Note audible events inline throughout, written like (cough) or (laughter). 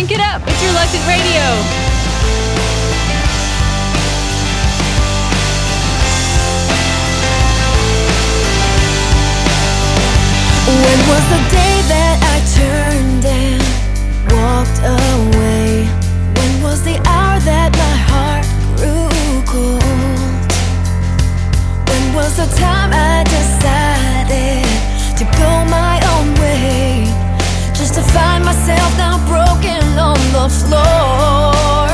Crank it up. It's Reluctant Radio. When was the day that I turned and walked away? When was the hour that my heart grew cold? When was the time I decided to go my own way? Just to find myself now the floor.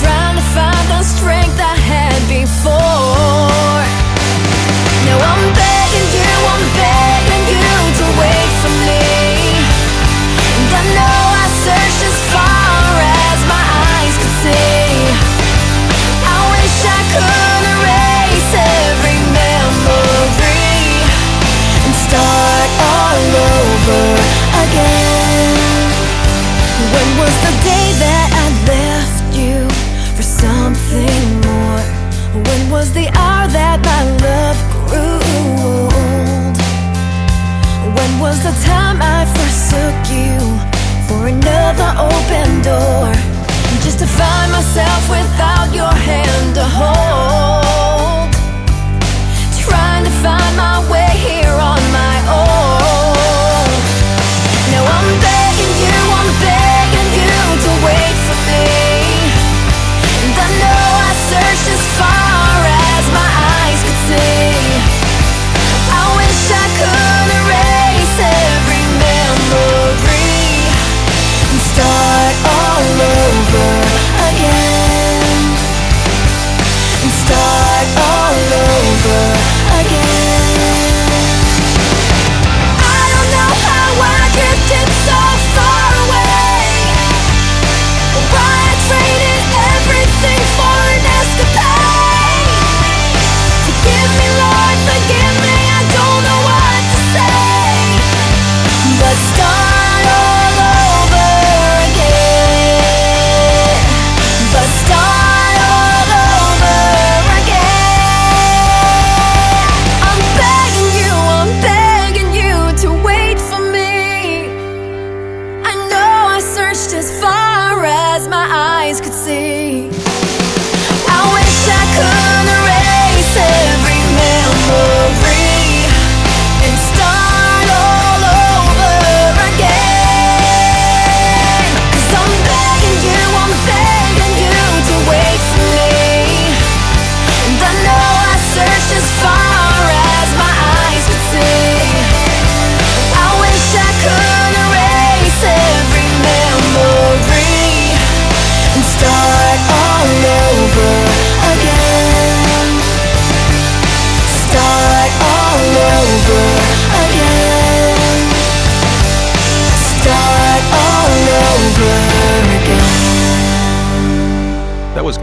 Trying to find the strength I had before. Now I'm begging you, I'm begging you to wait for me. And I know I searched as far as my eyes could see. I wish I could erase every memory and start all over again. When was the day that I left you for something more? When was the hour that my love grew old? When was the time I forsook you for another open door? Just to find myself without your hand to hold. Trying to find my way here on know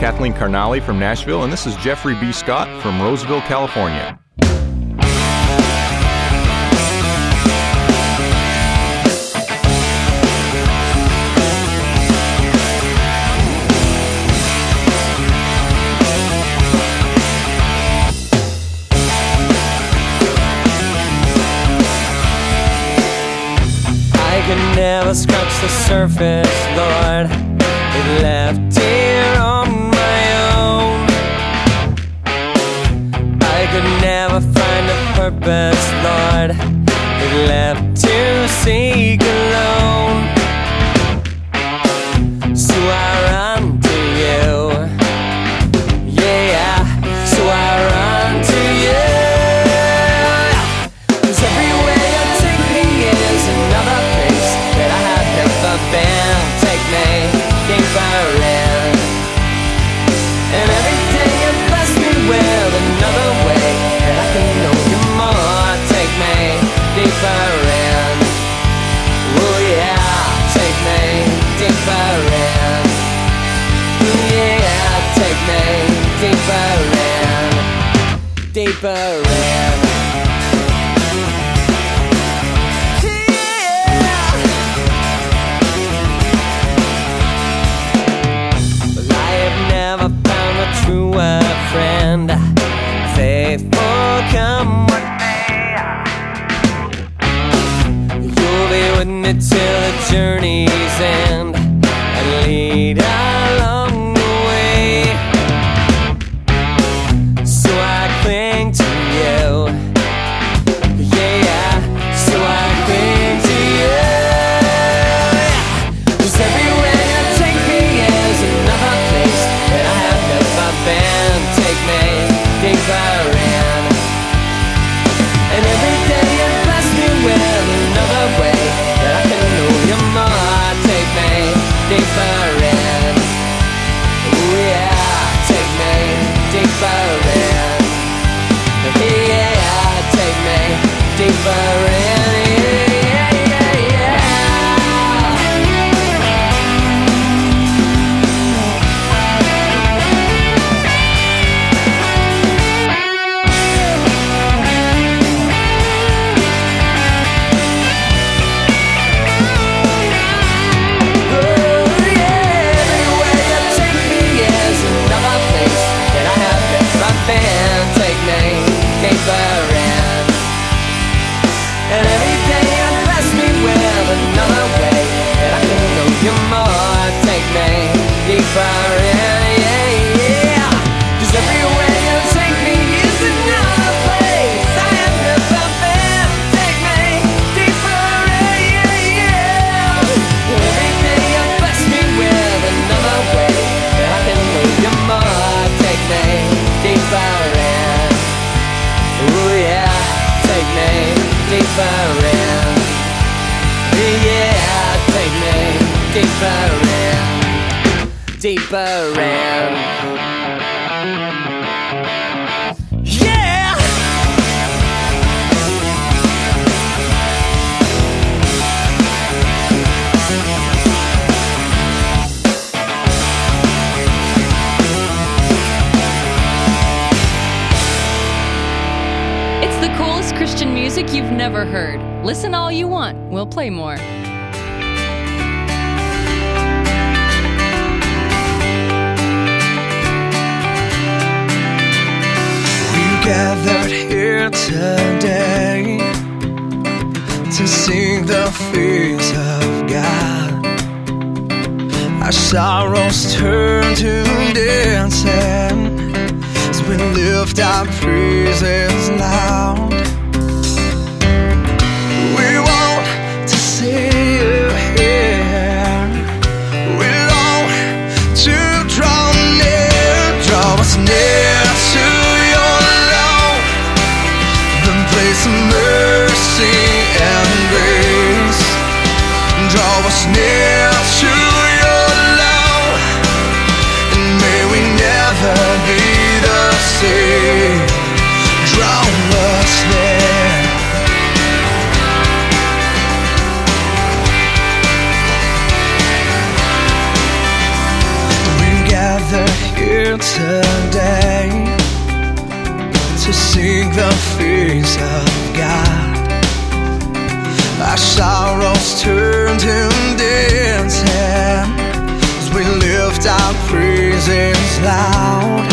Kathleen Carnally from Nashville, and this is Jeffrey B. Scott from Roseville, California. Never scratch the surface, Lord. It left here on could never find a purpose, Lord. It left to seek alone. So I may. deeper in, deeper in. Yeah. It's the coolest Christian music you've never heard. Listen all you want. We'll play more. gathered here today to sing the fears of God. Our sorrows turn to dancing as we lift our praises loud. golden dancing as We lift our praises loud.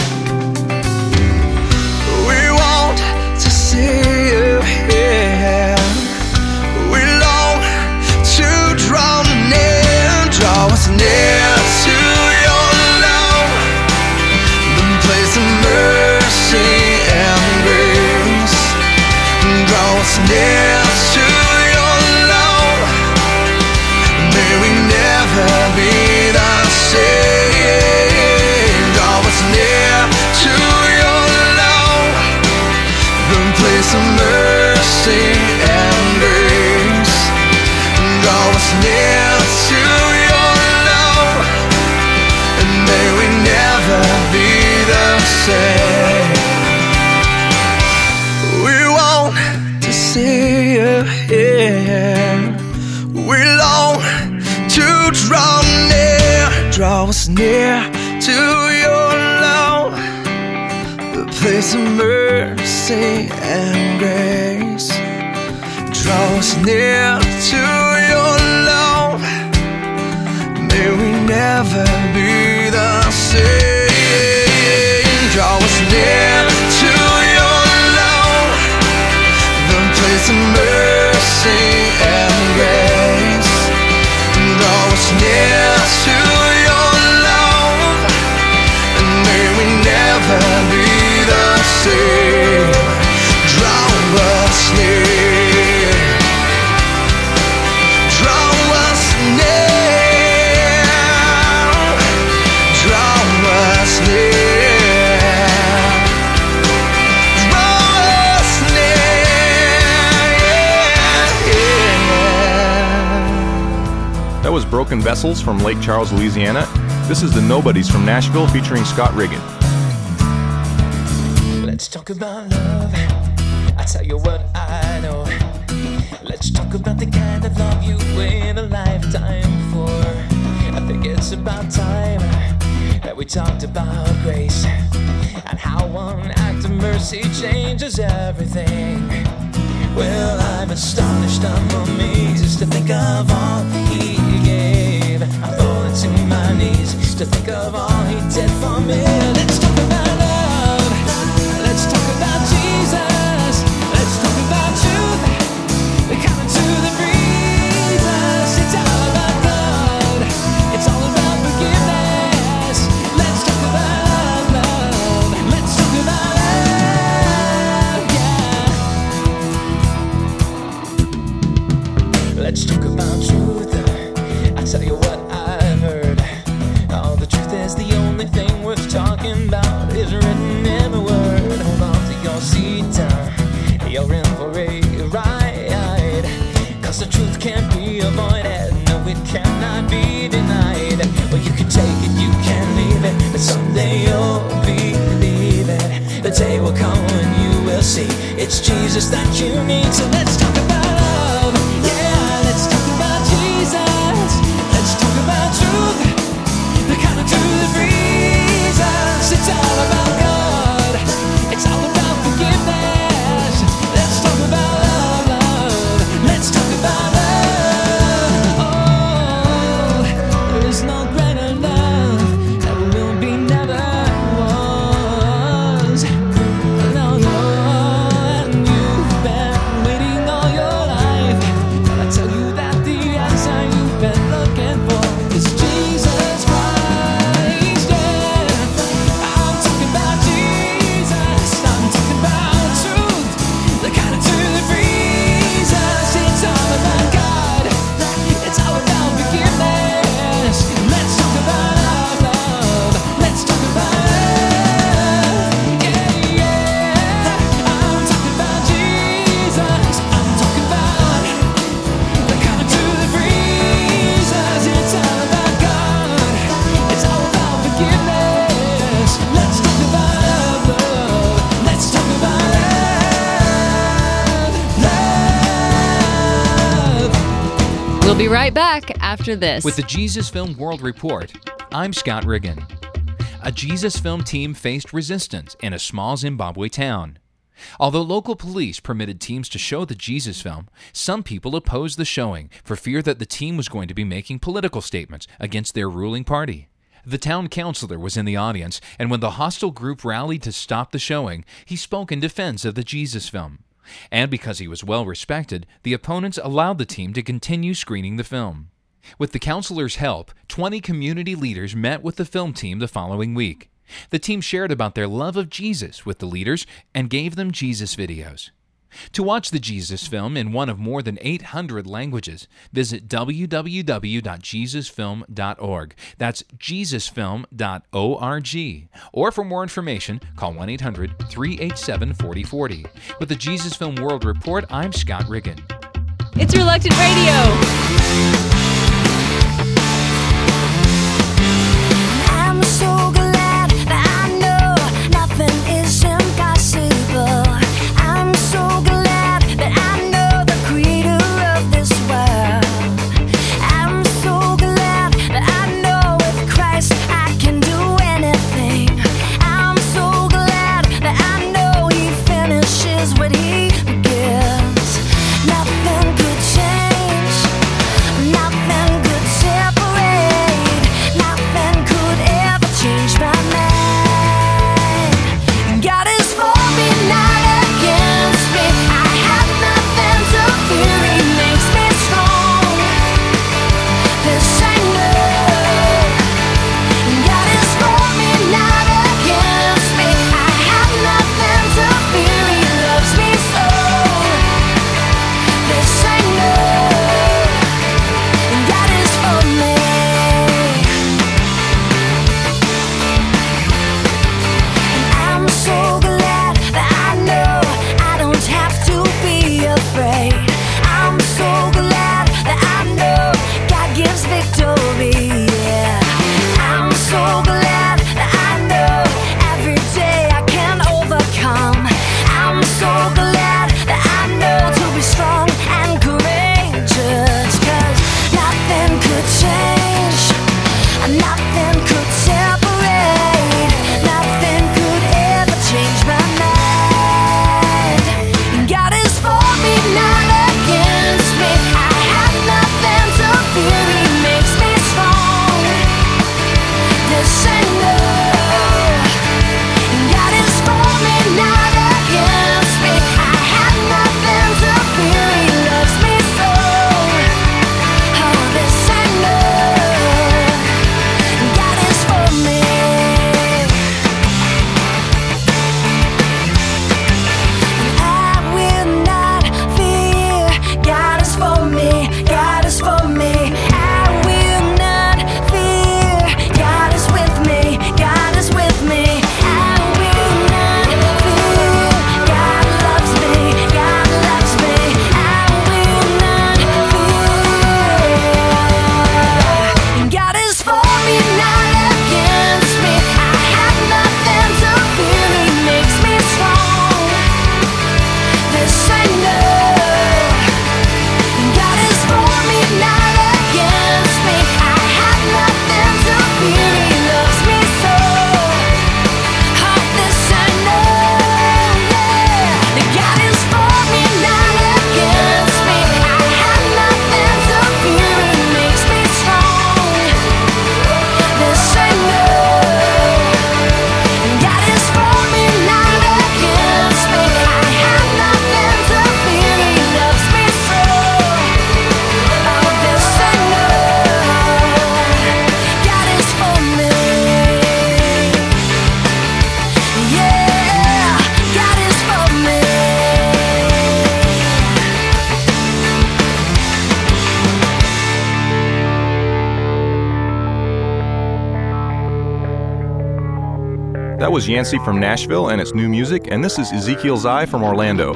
near to your love, the place of mercy and grace. Draw us near to Broken Vessels from Lake Charles, Louisiana. This is the Nobodies from Nashville featuring Scott Riggin. Let's talk about love. I tell you what I know. Let's talk about the kind of love you wait a lifetime for. I think it's about time that we talked about grace and how one act of mercy changes everything. Well, I'm astonished, I'm amazed to think of all he knees to think of all he did for me. We'll be right back after this. With the Jesus Film World Report, I'm Scott Riggin. A Jesus Film team faced resistance in a small Zimbabwe town. Although local police permitted teams to show the Jesus film, some people opposed the showing for fear that the team was going to be making political statements against their ruling party. The town councilor was in the audience, and when the hostile group rallied to stop the showing, he spoke in defense of the Jesus film. And because he was well respected, the opponents allowed the team to continue screening the film. With the counselor's help, 20 community leaders met with the film team the following week. The team shared about their love of Jesus with the leaders and gave them Jesus videos. To watch the Jesus film in one of more than 800 languages, visit www.jesusfilm.org. That's jesusfilm.org. Or for more information, call 1 800 387 4040. With the Jesus Film World Report, I'm Scott Riggin. it's Reluctant Radio. That was Yancey from Nashville and its new music, and this is Ezekiel's Eye from Orlando.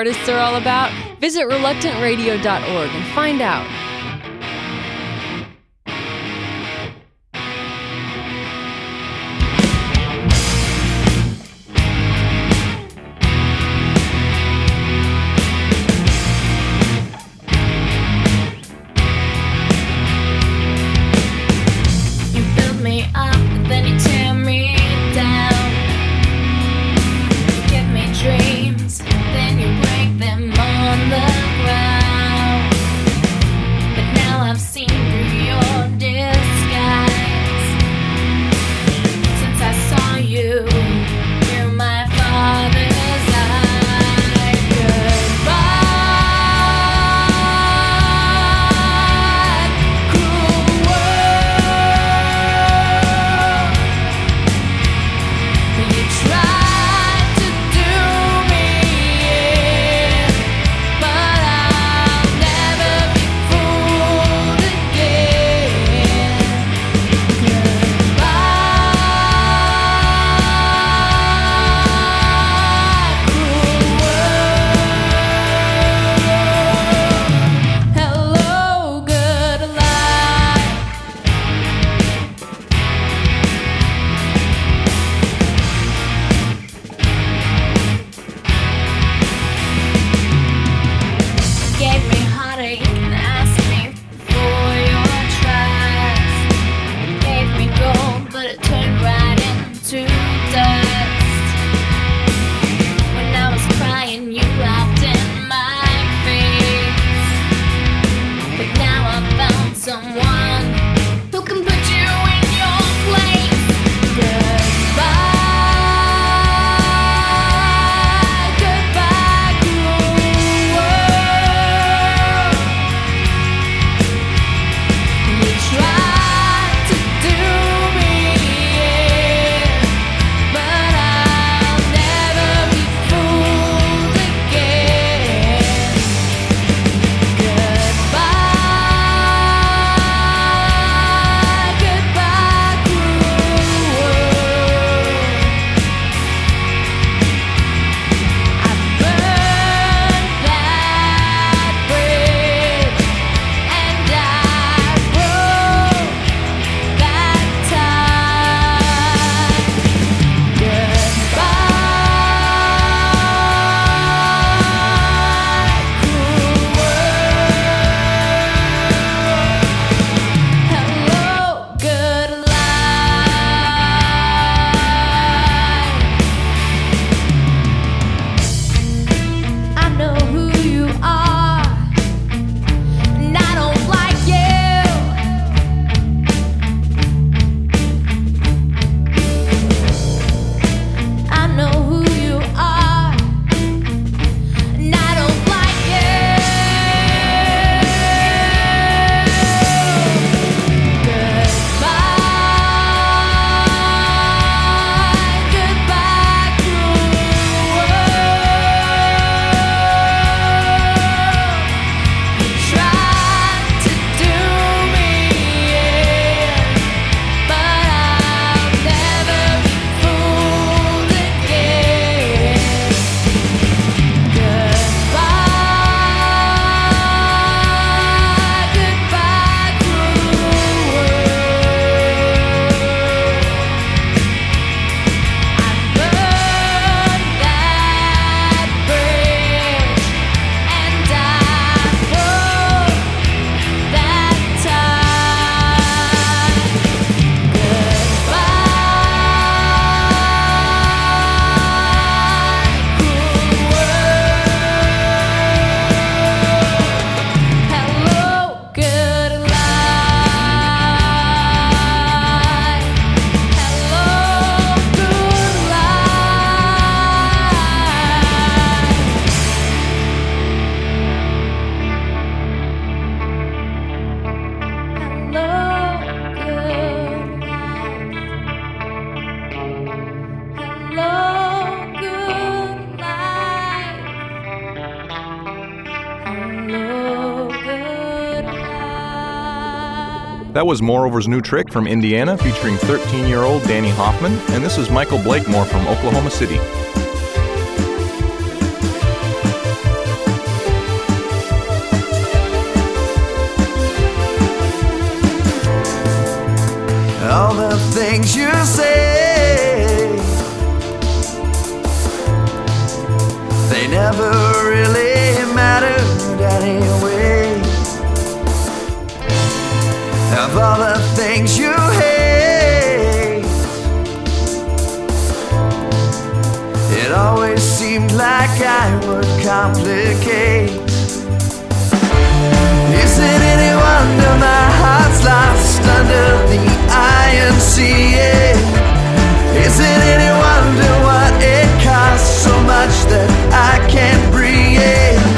artists are all about, visit reluctantradio.org and find out. Was Moreover's new trick from Indiana featuring 13 year old Danny Hoffman, and this is Michael Blakemore from Oklahoma City. all the things you say. They never really mattered all the things you hate, it always seemed like I would complicate. Is it any wonder my heart's lost under the INCA? Is it any wonder what it costs so much that I can't breathe?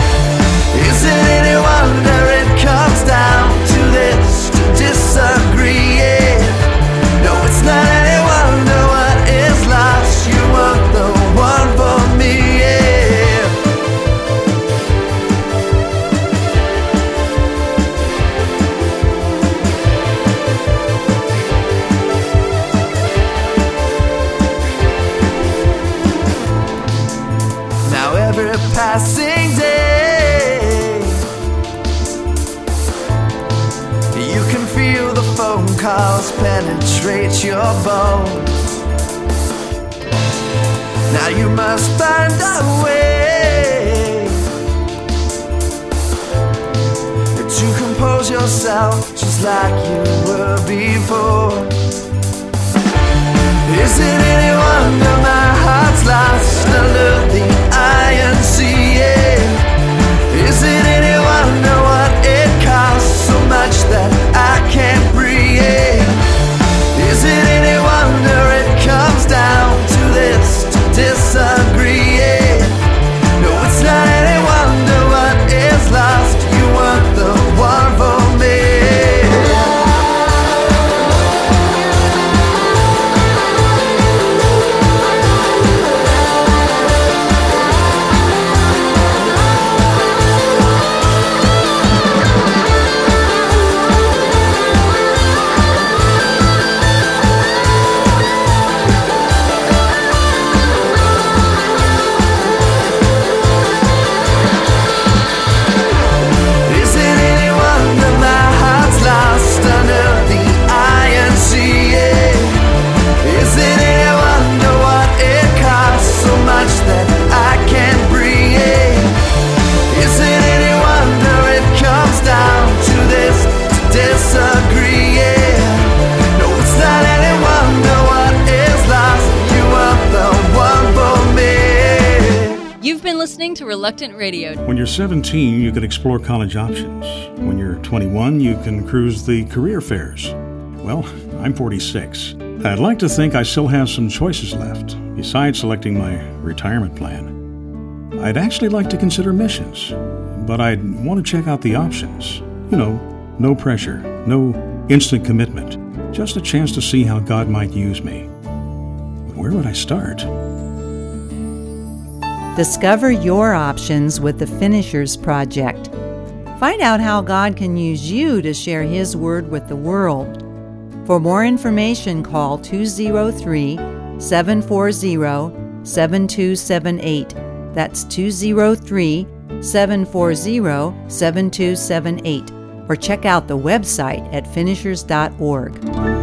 Passing day. You can feel the phone calls penetrate your bones. Now you must find a way To compose yourself just like you were before is it any wonder my heart's lost under the INCA? Is it any wonder what it costs so much that I can't breathe? Is it any wonder it comes down to Radio. When you're 17, you can explore college options. When you're 21, you can cruise the career fairs. Well, (laughs) I'm 46. I'd like to think I still have some choices left, besides selecting my retirement plan. I'd actually like to consider missions, but I'd want to check out the options. You know, no pressure, no instant commitment, just a chance to see how God might use me. Where would I start? Discover your options with the Finishers Project. Find out how God can use you to share His Word with the world. For more information, call 203 740 7278. That's 203 740 7278. Or check out the website at finishers.org.